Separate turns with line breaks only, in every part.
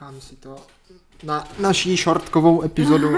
Nechám si to na naší šortkovou epizodu,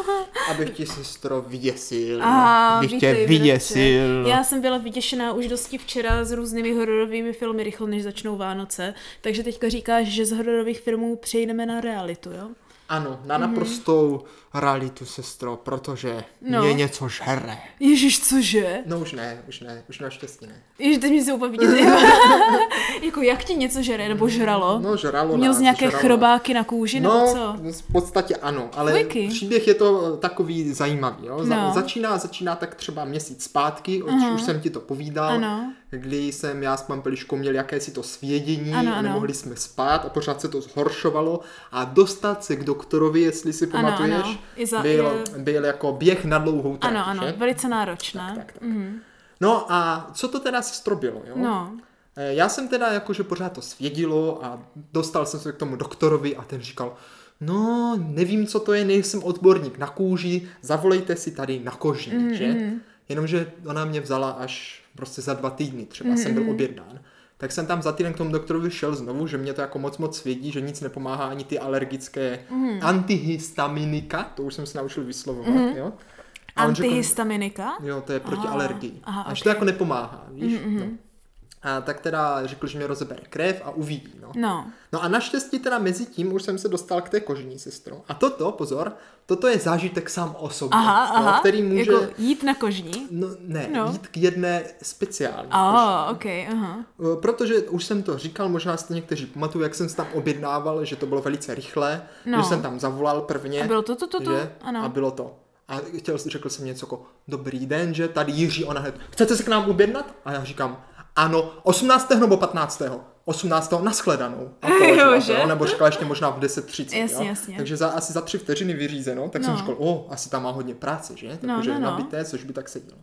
abych ti, sestro, vyděsil.
Aha,
bych tě vyděsil.
bratře. Já jsem byla vyděšená už dosti včera s různými hororovými filmy rychle, než začnou Vánoce. Takže teďka říkáš, že z hororových filmů přejdeme na realitu, jo?
Ano, na naprostou realitu, sestro, protože
No.
mě něco žere.
Ježíš, cože?
No už ne, už ne, už naštěstí ne.
Ježíš, teď mi se úplně jako jak ti něco žere, nebo žralo?
No, žralo
Měl z nějaké
žralo.
chrobáky na kůži, nebo
No,
co?
v podstatě ano, ale
Fujky.
příběh je to takový zajímavý. Jo? Za-
No.
Začíná, začíná tak třeba měsíc zpátky, už, už jsem ti to povídal,
Ano.
Kdy jsem já s Pampeliškou měl jakési to svědění,
Ano, ano.
nemohli jsme spát a pořád se to zhoršovalo a dostat se k doktorovi, jestli si
Ano,
pamatuješ,
ano. I za-
byl,
je-
byl jako běh na dlouhou trať.
Ano, ano,
že?
velice náročné.
Tak, tak. No a co to teda se strobilo, jo?
No.
Eh, Já jsem teda jakože pořád to svědilo a dostal jsem se k tomu doktorovi a ten říkal, no nevím, co to je, nejsem odborník na kůži, zavolejte si tady na kožní,
Mhm,
že? Jenomže ona mě vzala až prostě za dva týdny, třeba
Mhm,
jsem byl objednán. Tak jsem tam za týden k tomu doktorovi šel znovu, že mě to jako moc moc svědí, že nic nepomáhá ani ty alergické
Mhm.
antihistaminika, to už jsem se naučil vyslovovat, jo? A on řekl-
Antihistaminika?
Jo, to je proti
Aha,
alergii.
aha,
Až
ok.
to jako nepomáhá, víš? No. A tak teda řekl, že mě rozebere krev a uvidí, no.
No.
No a naštěstí teda mezi tím už jsem se dostal k té kožní sestro. A toto, pozor, toto je zážitek sám o sobě,
Aha,
jo,
aha.
který může...
Jako jít na kožní?
No ne,
No.
no. jít k jedné speciální
oh, ok, aha.
Eh, Protože už jsem to říkal, možná si to někteří pamatují, jak jsem se tam objednával, že to bylo velice rychle,
No.
že jsem tam zavolal prvně.
A bylo to, to, to, to?
Že?
Ano.
A bylo to. A chtěl, řekl jsem něco jako, dobrý den, že tady Jiří, ona hned, chcete se k nám objednat? A já říkám, ano, 18. nebo 15. 18. nashledanou. A to,
že?
jo, nebo řekla ještě možná v 10.30.
Jasně,
jo?
jasně.
Takže za, asi za tři vteřiny vyřízeno, tak
No.
jsem říkal, o, asi tam má hodně práce, že?
No,
Takže
no, no.
nabité, což by tak sedělo.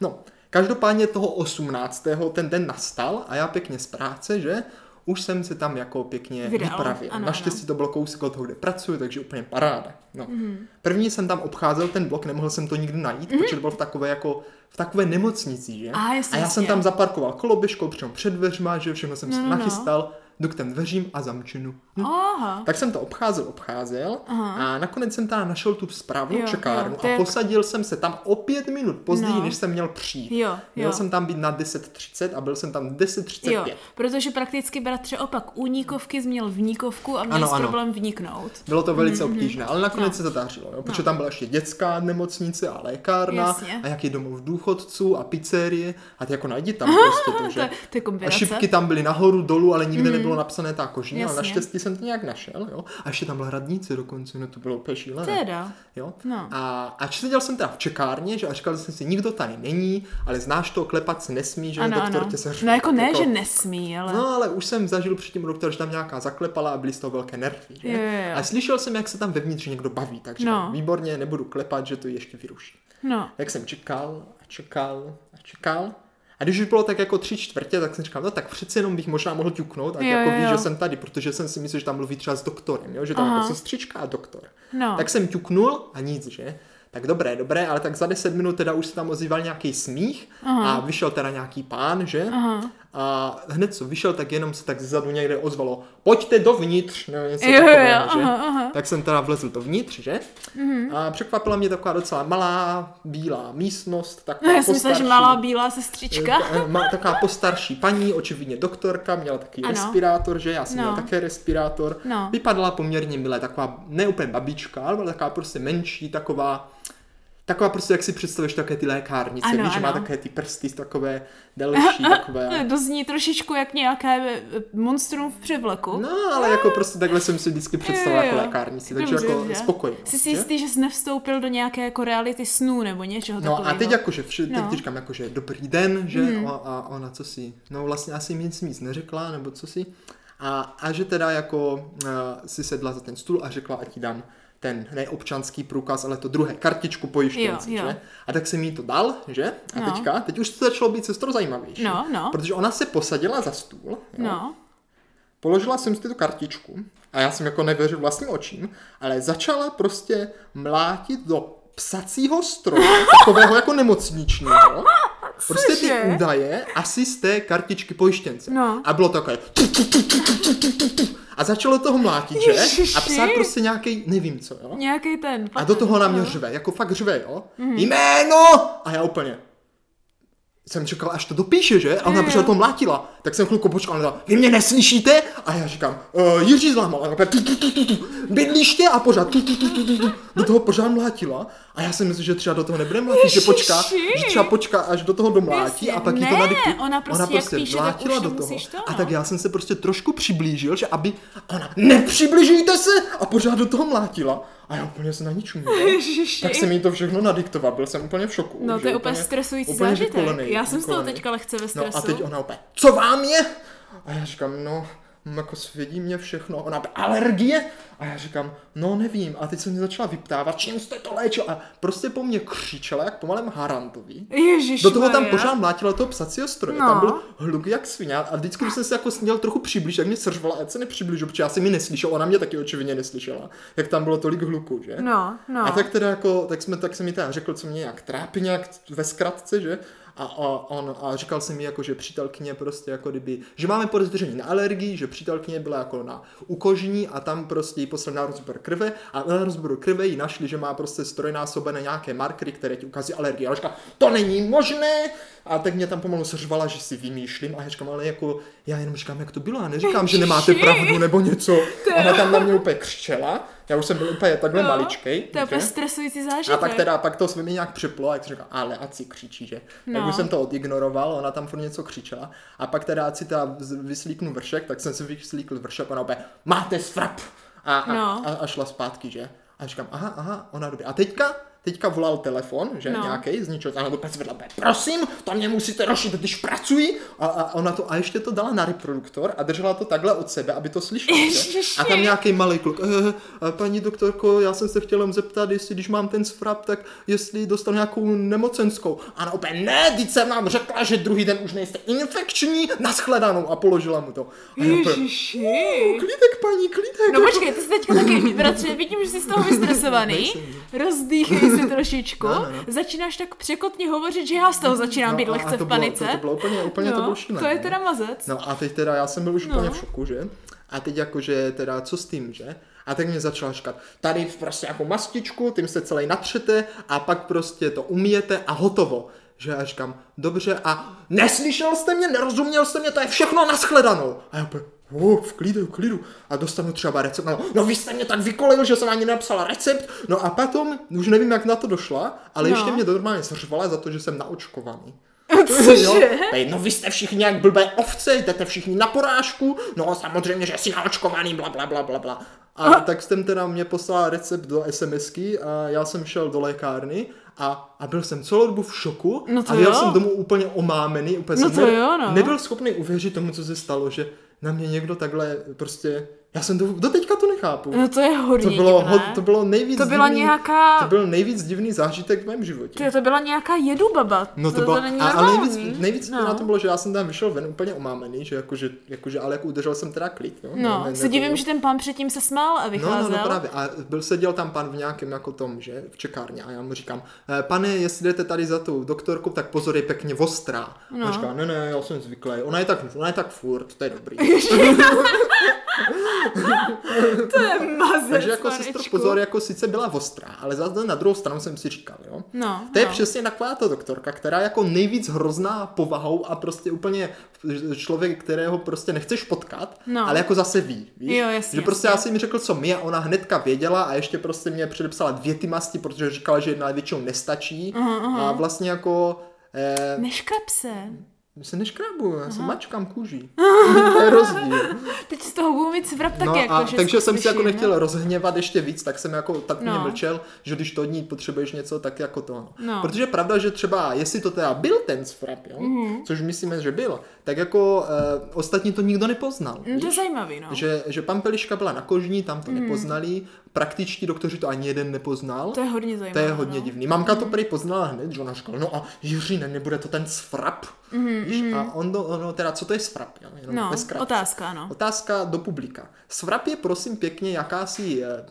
No, každopádně toho 18. ten den nastal a já pěkně z práce, že? Už jsem se tam jako pěkně
Vydal,
vypravil.
ano,
Naštěstí to bylo kousek od toho, kde pracuji, takže úplně paráda. No.
Mhm.
První jsem tam obcházel ten blok, nemohl jsem to nikdy najít, protože to byl v takové jako v takové nemocnici, že?
A, jasně,
a já jsem
jasně.
tam zaparkoval koloběžkou přímo před dveřma, že všechno jsem
No,
si
no, no.
nachystal, jdu k těm dveřím a zamčenu. Hm.
Aha.
Tak jsem to obcházel, obcházel
Aha.
a nakonec jsem tam našel tu správnou
Jo,
čekárnu
jo, to
a
jak-
posadil jsem se tam o pět minut později,
No.
než jsem měl přijít.
Jo,
Měl
jo.
jsem tam být na 10.30 a byl jsem tam 10.35.
Jo, protože prakticky bratře opak únikovky změl vníkovku a měl
Ano,
jsi
ano.
problém vniknout.
Bylo to velice obtížné, ale nakonec
No.
se to dařilo, jo? protože tam byla ještě dětská nemocnice a lékárna
Jasně.
a jaký domov důchodců a pizzerie a ty jako najdi tam prostě to,
To,
že?
je- to je
A šipky tam byly nahoru, dolů, ale nikde nebylo napsané ta kožní, ale naštěstí jsem to nějak našel, jo. A ještě tam byla radnice dokonce, no to bylo úplně šílené.
Teda.
Jo?
No.
A, a seděl jsem teda v čekárně, že a říkal jsem si, nikdo tady není, ale znáš to, klepat se nesmí, že
Ano,
doktor
ano.
tě se
No jako ne, že nesmí, ale...
No, ale už jsem zažil předtím doktor, že tam nějaká zaklepala a byly z toho velké nervy.
Jo, jo.
A slyšel jsem, jak se tam vevnitř někdo baví, takže
no.
výborně, nebudu klepat, že to ještě vyruší.
No.
Jak jsem čekal a čekal a čekal. A když už bylo tak jako tři čtvrtě, tak jsem říkal, no tak přece jenom bych možná mohl ťuknout,
Jo,
jako víš, že jsem tady, protože jsem si myslel, že tam mluví třeba s doktorem, jo? že tam
Aha.
jako sestřička a doktor.
No.
Tak jsem ťuknul a nic, že? Tak dobré, dobré, ale tak za 10 minut teda už se tam ozýval nějaký smích
Aha.
a vyšel teda nějaký pán, že?
Aha.
A hned co vyšel, tak jenom se tak zezadu někde ozvalo, pojďte dovnitř, nebo něco
Jo, jo, jo,
takového, že?
aha, aha.
Tak jsem teda vlezl dovnitř, že?
Mhm.
A překvapila mě taková docela malá bílá místnost,
No,
taková
já jsem myslela, že
postarší-
malá bílá sestřička.
Eh, má taková postarší paní, očividně doktorka, měla taky
Ano.
respirátor, že? Já jsem
No.
měl také respirátor.
No.
Vypadala poměrně milé, taková ne úplně babička, ale taková prostě menší, taková Taková prostě, jak si představíš také ty lékárnice,
Ano,
víš, že má
ano.
také ty prsty takové delší, takové.
To zní trošičku jak nějaké eh, monstrum v převleku.
No, ale jako prostě takhle jsem si vždycky představila jako lékárnici, takže
Dobře,
jako
že?
spokojenost.
Jsi si jistý, že jsi nevstoupil do nějaké jako reality snů nebo něčeho
No
takového?
a teď jakože, vše, teď
No.
Říkám jakože dobrý den, že mm. a, a ona co si, no vlastně asi mi nic nic neřekla, nebo co si. A, a že teda jako uh, si sedla za ten stůl a řekla, ať ti dám ten ne občanský průkaz, ale to druhé, kartičku pojištěnci,
Jo, jo.
že? A tak jsem jí to dal, že? A
No.
teďka, teď už to začalo být sestro zajímavější.
No, no.
Protože ona se posadila za stůl, jo?
No.
Položila jsem si tu kartičku a já jsem jako nevěřil vlastním očím, ale začala prostě mlátit do psacího stroje, takového jako nemocničního. Prostě ty údaje asi z té kartičky pojištěnce.
No.
A bylo to takové a začalo toho mlátit, že?
Ježiši.
A psát prostě nějaký, nevím co, jo?
Nějaký ten.
A do toho na mě
no.
řve, jako fakt řve, jo?
Mhm.
Jméno! A já úplně. Jsem čekal, až to dopíše, že? A ona přišla to mlátila. Tak jsem chvilku počkal, ona vy mě neslyšíte? A já říkám, uh, Jiří zlámal. A ona opět, tu, tu, tu, tu, bydliště a pořád tu, tu, tu, tu, tu, tu. do toho pořád mlátila. A já si myslím, že třeba do toho nebude mlátit, že počká,
Ježiši.
že třeba počká, až do toho domlátí
Jasně,
a pak jí to
ne,
nadiktuje.
ona prostě jak píše, tak
mlátila
už
do toho.
to,
A
no.
tak já jsem se prostě trošku přiblížil, že aby ona, nepřibližujte se! A pořád do toho mlátila. A já úplně se na ní čuměl.
Ježiši.
Tak jsem jí to všechno nadiktoval, byl jsem úplně v šoku.
No to je úplně stresující
úplně
zážitek.
vykolenej,
Já jsem z toho teďka lehce ve
No
stresu.
a teď ona opět, co vám je? A já říkám, no, jako svědí mě všechno. Ona alergie? A já říkám, no nevím. A teď se mě začala vyptávat, čím jste to léčil? A prostě po mně křičela, jak po malém harantovi.
Ježiš
Do toho tam pořád mlátila toho psacího stroje.
No.
Tam byl hluk jak svině. A vždycky, když jsem se jako měl trochu přiblížit, jak mě sržvala, ať se nepřiblížu, protože já jsem mi neslyšel, ona mě taky očividně neslyšela, jak tam bylo tolik hluku, že?
No, no.
A tak teda jako, tak, jsme, tak jsem mi teda řekl, co mě nějak trápí, nějak ve zkratce, že? A, a, on, a říkal jsem mi jako, že přítelkyně prostě jako kdyby, že máme podezření na alergii, že přítelkyně byla jako na ukožní a tam prostě jí poslali na rozbor krve a na rozboru krve jí našli, že má prostě strojnásobené nějaké markery, které ti ukazují alergii. A říkal, to není možné! A tak mě tam pomalu seřvala, že si vymýšlím a já říkám, ale jako, já jenom říkám, jak to bylo, a neříkám, že nemáte pravdu nebo něco. Ona tam na mě úplně křičela, já už jsem byl úplně takhle
No,
maličkej.
To je úplně stresující zážitek.
A pak teda, pak to se mi nějak připlo, a jak jsem říkal, ale ať si křičí, že? No. Tak už jsem to odignoroval, ona tam furt něco křičela. A pak teda, si teda vyslíknu vršek, tak jsem si vyslíkl vršek, ona opět, máte svrap! A, a,
No.
a, a, šla zpátky, že? A říkám, aha, aha, ona dobrý. A teďka, teďka volal telefon, že
No.
no. nějaký z ničeho, a zvedla, opět, prosím, to mě musíte rošit, když pracuji. A, a, ona to, a ještě to dala na reproduktor a držela to takhle od sebe, aby to slyšela. A tam nějaký malý kluk, eh, paní doktorko, já jsem se chtěl zeptat, jestli když mám ten svrap, tak jestli dostanu nějakou nemocenskou. A ona opět, ne, teď jsem vám řekla, že druhý den už nejste infekční, naschledanou a položila mu to. A
Ježiši.
klídek, paní, klídek.
No počkej, ty jsi teďka taky, bratře, vidím, že jsi z toho vystresovaný,
Nejsem.
rozdýchej si trošičku,
No, no, no.
začínáš tak překotně hovořit, že já z toho začínám být
a-
lehce
to
v
bylo-
panice.
To, to bylo úplně, úplně to
no,
bylo šílené.
to je teda mazec.
No a teď teda, já jsem byl už
No.
úplně v šoku, že? A teď jakože teda, co s tím, že? A tak mě začala říkat, tady prostě jako mastičku, tím se celý natřete a pak prostě to umíjete a hotovo. Že já říkám, dobře, a neslyšel jste mě, nerozuměl jste mě, to je všechno naschledanou. A já oh, v klidu, v klidu. A dostanu třeba recept. No, no vy jste mě tak vykolil, že jsem ani nenapsala recept. No a potom, už nevím, jak na to došla, ale
No.
ještě mě normálně seřvala za to, že jsem naočkovaný.
Cože?
No vy jste všichni jak blbé ovce, jdete všichni na porážku, no samozřejmě, že jsi naočkovaný, bla, bla, bla, bla, bla. A tak jsem teda mě poslal recept do SMSky a já jsem šel do lékárny a, a byl jsem celou dobu v šoku
No to
a jel
jo.
jsem domů úplně omámený, úplně
No
jsem
to
ne,
jo, no.
nebyl schopný uvěřit tomu, co se stalo, že na mě někdo takhle prostě, já jsem to, do teďka to nechápu.
No to je hodně
to, bylo,
divné.
hod, to bylo nejvíc
To byla
divný,
nějaká-
to byl nejvíc divný zážitek v mém životě.
Ty, to byla nějaká jedu baba.
No to,
to,
bylo,
to není
a, ale nejvíc, nejvíc
no.
na to bylo, že já jsem tam vyšel ven úplně omámený, že jakože, jakože ale jako udržel jsem teda klid, jo.
No,
Ne- ne-
se divím, že ten pán předtím se smál a
No,
vycházel.
no, no, právě. A byl seděl tam pan v nějakém jako tom, že, v čekárně a já mu říkám, "Eh, pane, jestli jdete tady za tou doktorkou, tak pozor, je pěkně ostrá. No.
No.
A říká, ne, ne, já jsem zvyklý, ona je tak, ona je tak furt, to je dobrý.
To je mazec,
Takže jako
panečku.
sestro, pozor, jako sice byla ostrá, ale zase na druhou stranu jsem si říkal, jo.
No,
To je
no.
přesně taková ta doktorka, která jako nejvíc hrozná povahou a prostě úplně člověk, kterého prostě nechceš potkat,
No.
ale jako zase ví, víš?
Jo, jasně,
že prostě
jasně.
já jsem mi řekl, co mi a ona hnedka věděla a ještě prostě mě předepsala dvě ty masti, protože říkala, že jedna většinou nestačí a vlastně jako... Eh,
Neškrab se.
Se neškrabu, já se mačkám kůží. to je rozdíl.
Teď z toho budu mít svrap taky.
No
jako,
a
že
takže jsem si jako
no.
nechtěl rozhněvat ještě víc, tak jsem jako tak mě
No.
mlčel, že když to od ní potřebuješ něco, tak jako to. No.
No.
Protože je pravda, že třeba, jestli to teda byl ten sfrap, jo,
Mhm.
mm-hmm. což myslíme, že byl, tak jako e, ostatní to nikdo nepoznal.
No, to je zajímavý, no.
Že, že Pampeliška byla na kožní, tam to mm. nepoznali, praktičtí doktoři to ani jeden nepoznal.
To je hodně
To
zajímavé.
je hodně
no.
divný. Mamka to prý poznala hned, že ona říkala, no a Jiří, ne, nebude to ten sfrap? Mm-hmm. Víš? A ono, ono, teda, co to je svrap? Jo? Jenom
No, otázka, ano.
Otázka do publika. Svrap je prosím pěkně jakási eh,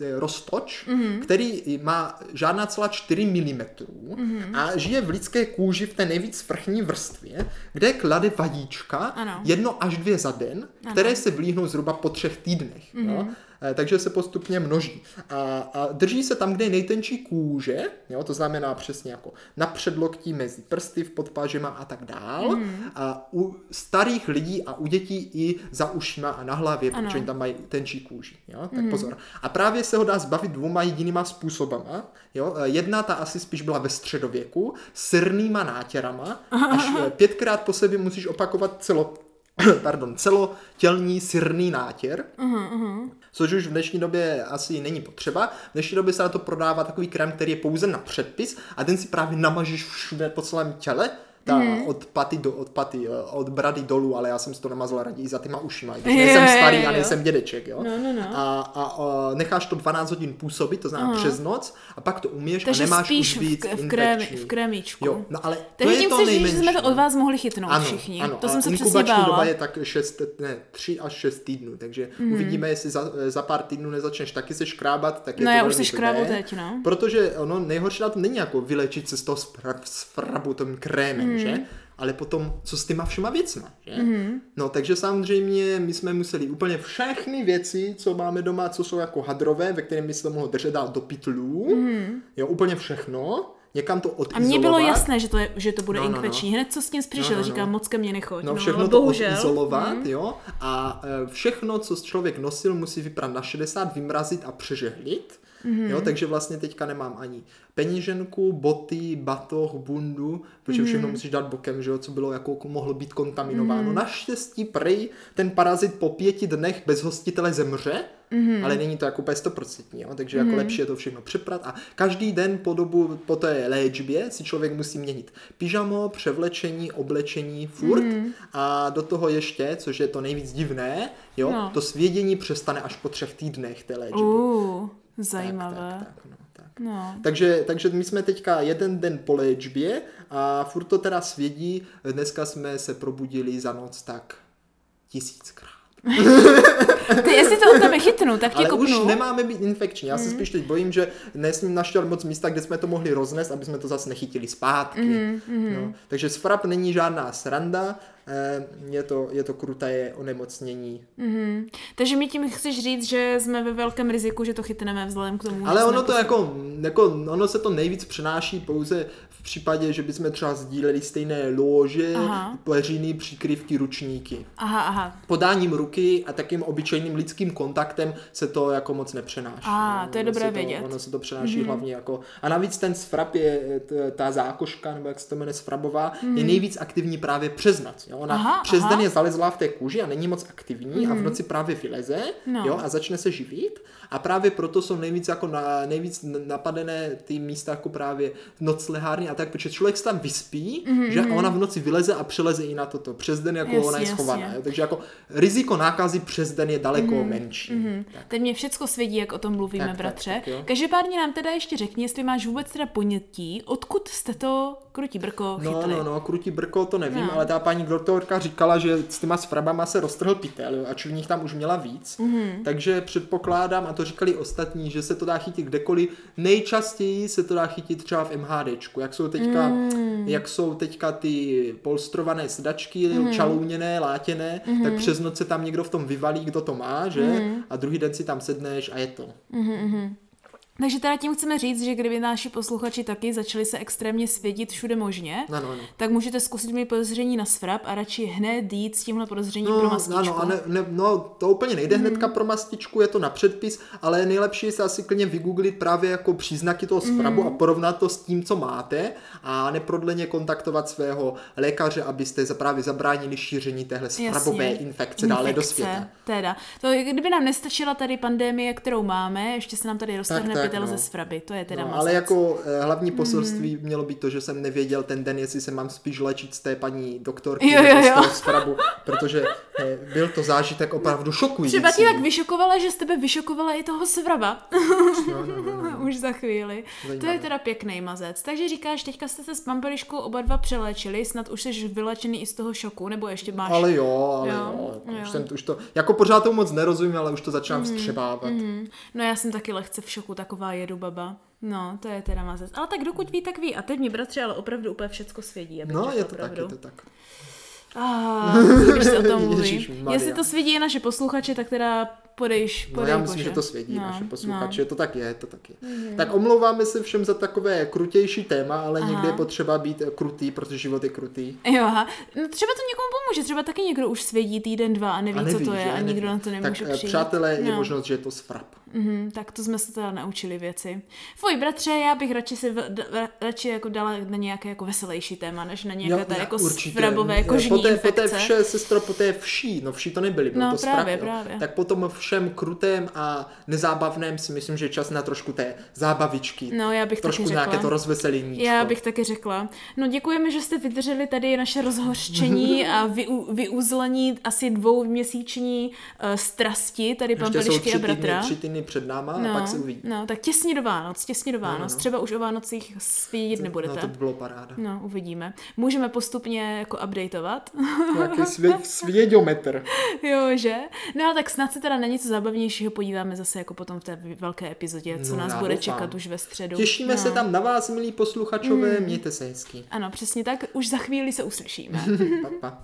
eh, roztoč,
Mhm.
mm-hmm. který má žádná celá 4 mm mm-hmm.
Mhm.
a žije v lidské kůži v té nejvíc vrchní vrstvě, kde klade vadíčka
Ano.
jedno až dvě za den, které se vlíhnou zhruba po třech týdnech. Mm-hmm. Jo? Eh, Takže se postupně množí. A, a drží se tam, kde je nejtenčí kůže, jo? to znamená přesně jako na předloktí, mezi prsty, v podpažima a tak dál. Mm. A u starých lidí a u dětí i za ušima a na hlavě,
Ano.
protože oni tam mají tenčí kůži. Jo? Tak pozor. A právě se ho dá zbavit dvouma jedinýma způsobama. Jo? Eh, Jedna, ta asi spíš byla ve středověku, srnýma nátěrama. Až eh, pětkrát po sobě musíš opakovat celo, pardon, celotělní syrný nátěr. Což už v dnešní době asi není potřeba. V dnešní době se na to prodává takový krém, který je pouze na předpis a ten si právě namažeš všude po celém těle. Ta
Mhm.
od paty do od paty, eh, od brady dolů, ale já jsem si to namazal raději za tyma ušima,
Jo,
nejsem starý
jo,
a nejsem dědeček, jo.
No, no, no.
A, a, a, necháš to 12 hodin působit, to znamená přes noc, a pak to umíš
Takže
a nemáš
spíš
už víc
v, v, v krémíčku.
Jo, no ale to
Takže
je
tím
to
chceš říct, že
nejmenší.
jsme to
no.
od vás mohli chytnout
Ano,
všichni.
ano.
to jsem se přesně bála.
doba je tak 6, ne, 3 až 6 týdnů, takže mm. uvidíme, jestli za, za pár týdnů nezačneš taky se škrábat, tak je
No,
to
já už se škrábu teď, no.
Protože ono nejhorší na tom není jako vylečit se z toho z frabu tím krémem. Mm. že? Ale potom, co s těma všema věcma, že? Mm. No, takže samozřejmě my jsme museli úplně všechny věci, co máme doma, co jsou jako hadrové, ve kterém by se to mohlo držet dát do pytlů, mm. jo, úplně všechno, někam to
Mhm. A
odizolovat.
mně bylo jasné, že to, je, že to bude
No, no, no.
Hned co s tím přišel,
No, no, no.
říkám, moc ke mně nechoď.
No,
no,
všechno
ale
to
bohužel.
odizolovat,
Mm.
jo, a e, všechno, co člověk nosil, musí vyprat na 60, vymrazit a přežehlit,
Mhm.
Mm-hmm. jo, takže vlastně teďka nemám ani peněženku, boty, batoh, bundu, protože
Mhm.
všechno musíš dát bokem, že jo, co bylo jako mohlo být kontaminováno.
Mhm.
Naštěstí prej ten parazit po pěti dnech bez hostitele zemře,
Mhm.
ale není to jako úplně stoprocentní, jo, takže jako lepší je to všechno přeprat a každý den po dobu, po té léčbě si člověk musí měnit pyžamo, převlečení, oblečení, furt
Mhm.
a do toho ještě, což je to nejvíc divné, jo,
No.
to svědění přestane až po třech týdnech té léčby.
Uh, zajímavé.
Tak, tak, no, tak.
No.
Takže, takže my jsme teďka jeden den po léčbě a furt to teda svědí. Dneska jsme se probudili za noc tak tisíckrát.
Ty, jestli to tebe chytnu, tak tě
Ale
kopnu.
už nemáme být infekční. Já se spíš teď bojím, že nesmím naštěvat moc místa, kde jsme to mohli roznést, aby jsme to zase nechytili zpátky. No. Takže sfrap není žádná sranda, eh, je to, je to kruté onemocnění.
Mhm. Takže mi tím chceš říct, že jsme ve velkém riziku, že to chytneme vzhledem k tomu.
Ale ono to jako, jako, ono se to nejvíc přenáší pouze v případě, že bychom třeba sdíleli stejné lože,
Aha.
peřiny, příkrivky, ručníky.
Aha, aha.
Podáním ruky a takým obyčejným lidským kontaktem se to jako moc nepřenáší.
A,
no.
to je dobré
to,
vědět. Mhm.
Ono se to přenáší mm-hmm. hlavně jako... A navíc ten sfrap je, t- ta zákoška, nebo jak se to jmenuje, sfrabová, mm-hmm. je nejvíc aktivní právě přes noc. Jo? Ona
Mhm. Aha,
přes
aha.
den je zalezlá v té kůži a není moc aktivní mm-hmm. a v noci právě vyleze
No.
jo? a začne se živit. A právě proto jsou nejvíc, jako na, nejvíc napadené ty místa jako právě noclehárny a tak, protože člověk se tam vyspí, mm-hmm. že a ona v noci vyleze a přeleze i na toto. Přes den jako
Jasně,
ona je
jasně.
schovaná. Jo? Takže jako riziko nákazy přes den je daleko mm-hmm. menší. Mm-hmm. Tak.
Teď mě všecko svědí, jak o tom mluvíme,
Tak, tak,
bratře.
tak jo.
Každopádně nám teda ještě řekni, jestli máš vůbec teda ponětí, odkud jste to krutí brko
No,
chytli.
no, no, krutí brko, to nevím,
No.
ale ta paní doktorka říkala, že s těma sfrabama se roztrhl pytel, jo, ač v nich tam už měla víc.
Mhm.
Mm-hmm. Takže předpokládám, a to říkali ostatní, že se to dá chytit kdekoliv. Nejčastěji se to dá chytit třeba v MHDčku, jak jsou teďka, mm. jak jsou teďka ty polstrované sedačky, mm. čalouněné, látěné, mm. tak přes noc se tam někdo v tom vyvalí, kdo to má, že? Mm. A druhý den si tam sedneš a je to.
Takže teda tím chceme říct, že kdyby naši posluchači taky začali se extrémně svědit všude možně,
No, no, no.
tak můžete zkusit mít podezření na svrap a radši hned jít s tímhle podezřením pro
No,
mastičku.
ano, a ne, ne, no, to úplně nejde
Mhm.
hnedka pro mastičku, je to na předpis, ale nejlepší je se asi klidně vygooglit právě jako příznaky toho sfrabu
Mhm.
a porovnat to s tím, co máte a neprodleně kontaktovat svého lékaře, abyste právě zabránili šíření téhle sfrabové
Jasně.
infekce, dále do světa.
Teda. To, kdyby nám nestačila tady pandemie, kterou máme, ještě se nám tady roztrhne
tak,
pytel
no.
ze sfraby, to je teda
No, ale jako eh, hlavní poselství mělo být to, že jsem nevěděl ten den, jestli se mám spíš léčit z té paní doktorky
Jo, jo,
nebo z
jo.
toho sfrabu, protože eh, byl to zážitek opravdu šokující.
Třeba ti tak vyšokovala, že z tebe vyšokovala i toho svraba.
No, no, no, no.
Už za chvíli. To
Zajímavé.
je teda pěkný mazec. Takže říkáš, teďka jste se s pampeliškou oba dva přeléčili, snad už jsi vylečený i z toho šoku, nebo ještě máš...
Ale jo, ale
Jo,
jo, jako
jo.
Už, jsem, už to, jako pořád to moc nerozumím, ale už to začínám vstřebávat.
Mm, no já jsem taky lehce v šoku, taková jedu baba. No, to je teda mazec. Ale tak dokud ví, tak ví. A teď mi bratře ale opravdu úplně všecko svědí. abych
No,
řekla
je to tak,
pravdu.
je to tak.
Ah, když se o tom mluví. Jestli to svědí naše posluchače, tak teda podejš,
No
podej
já myslím,
bože.
že to svědí
no,
naše posluchači,
No.
to tak je, to tak je. Tak omlouváme se všem za takové krutější téma, ale
Aha.
někdy je potřeba být krutý, protože život je krutý.
Jo, aha. No, třeba to někomu pomůže, třeba taky někdo už svědí týden, dva a neví,
A neví,
co to je a
Neví.
nikdo na to nemůže
Tak eh,
přijít.
přátelé, je
No.
možnost, že je to sfrap.
Mhm, tak to jsme se teda naučili věci. Tvoj bratře, já bych radši se v, d, radši jako dala na nějaké jako veselější téma, než na nějaké tady
já
jako svrabové kožní
poté,
infekce.
poté vše, sestro, poté vší, no vší to nebyly, byl
No,
to
právě,
jo.
právě.
Tak potom všem krutém a nezábavném si myslím, že je čas na trošku té zábavičky.
No, já bych
trošku
taky řekla.
nějaké to rozveselení.
Já bych taky řekla. No děkujeme, že jste vydrželi tady naše rozhořčení a vy, vyuzlení asi dvouměsíční uh, strasti tady pampelišky
tři
a
týdny,
bratra.
tři týdny před náma a pak se uvidí.
no, tak těsně do Vánoc, těsně do
no,
Vánoc.
no.
Třeba už o Vánocích svědět
No
nebudete.
to by bylo paráda.
No, uvidíme. Můžeme postupně jako updateovat.
Nějaký svě, svěďometr.
jo, že? No a tak snad se teda na něco zábavnějšího podíváme zase jako potom v té velké epizodě, co
No,
nás bude
doufám.
čekat už ve středu.
Těšíme
no.
se tam na vás, milí posluchačové,
Mm.
mějte se hezky.
Ano, přesně tak. Už za chvíli se uslyšíme.
Pa, pa.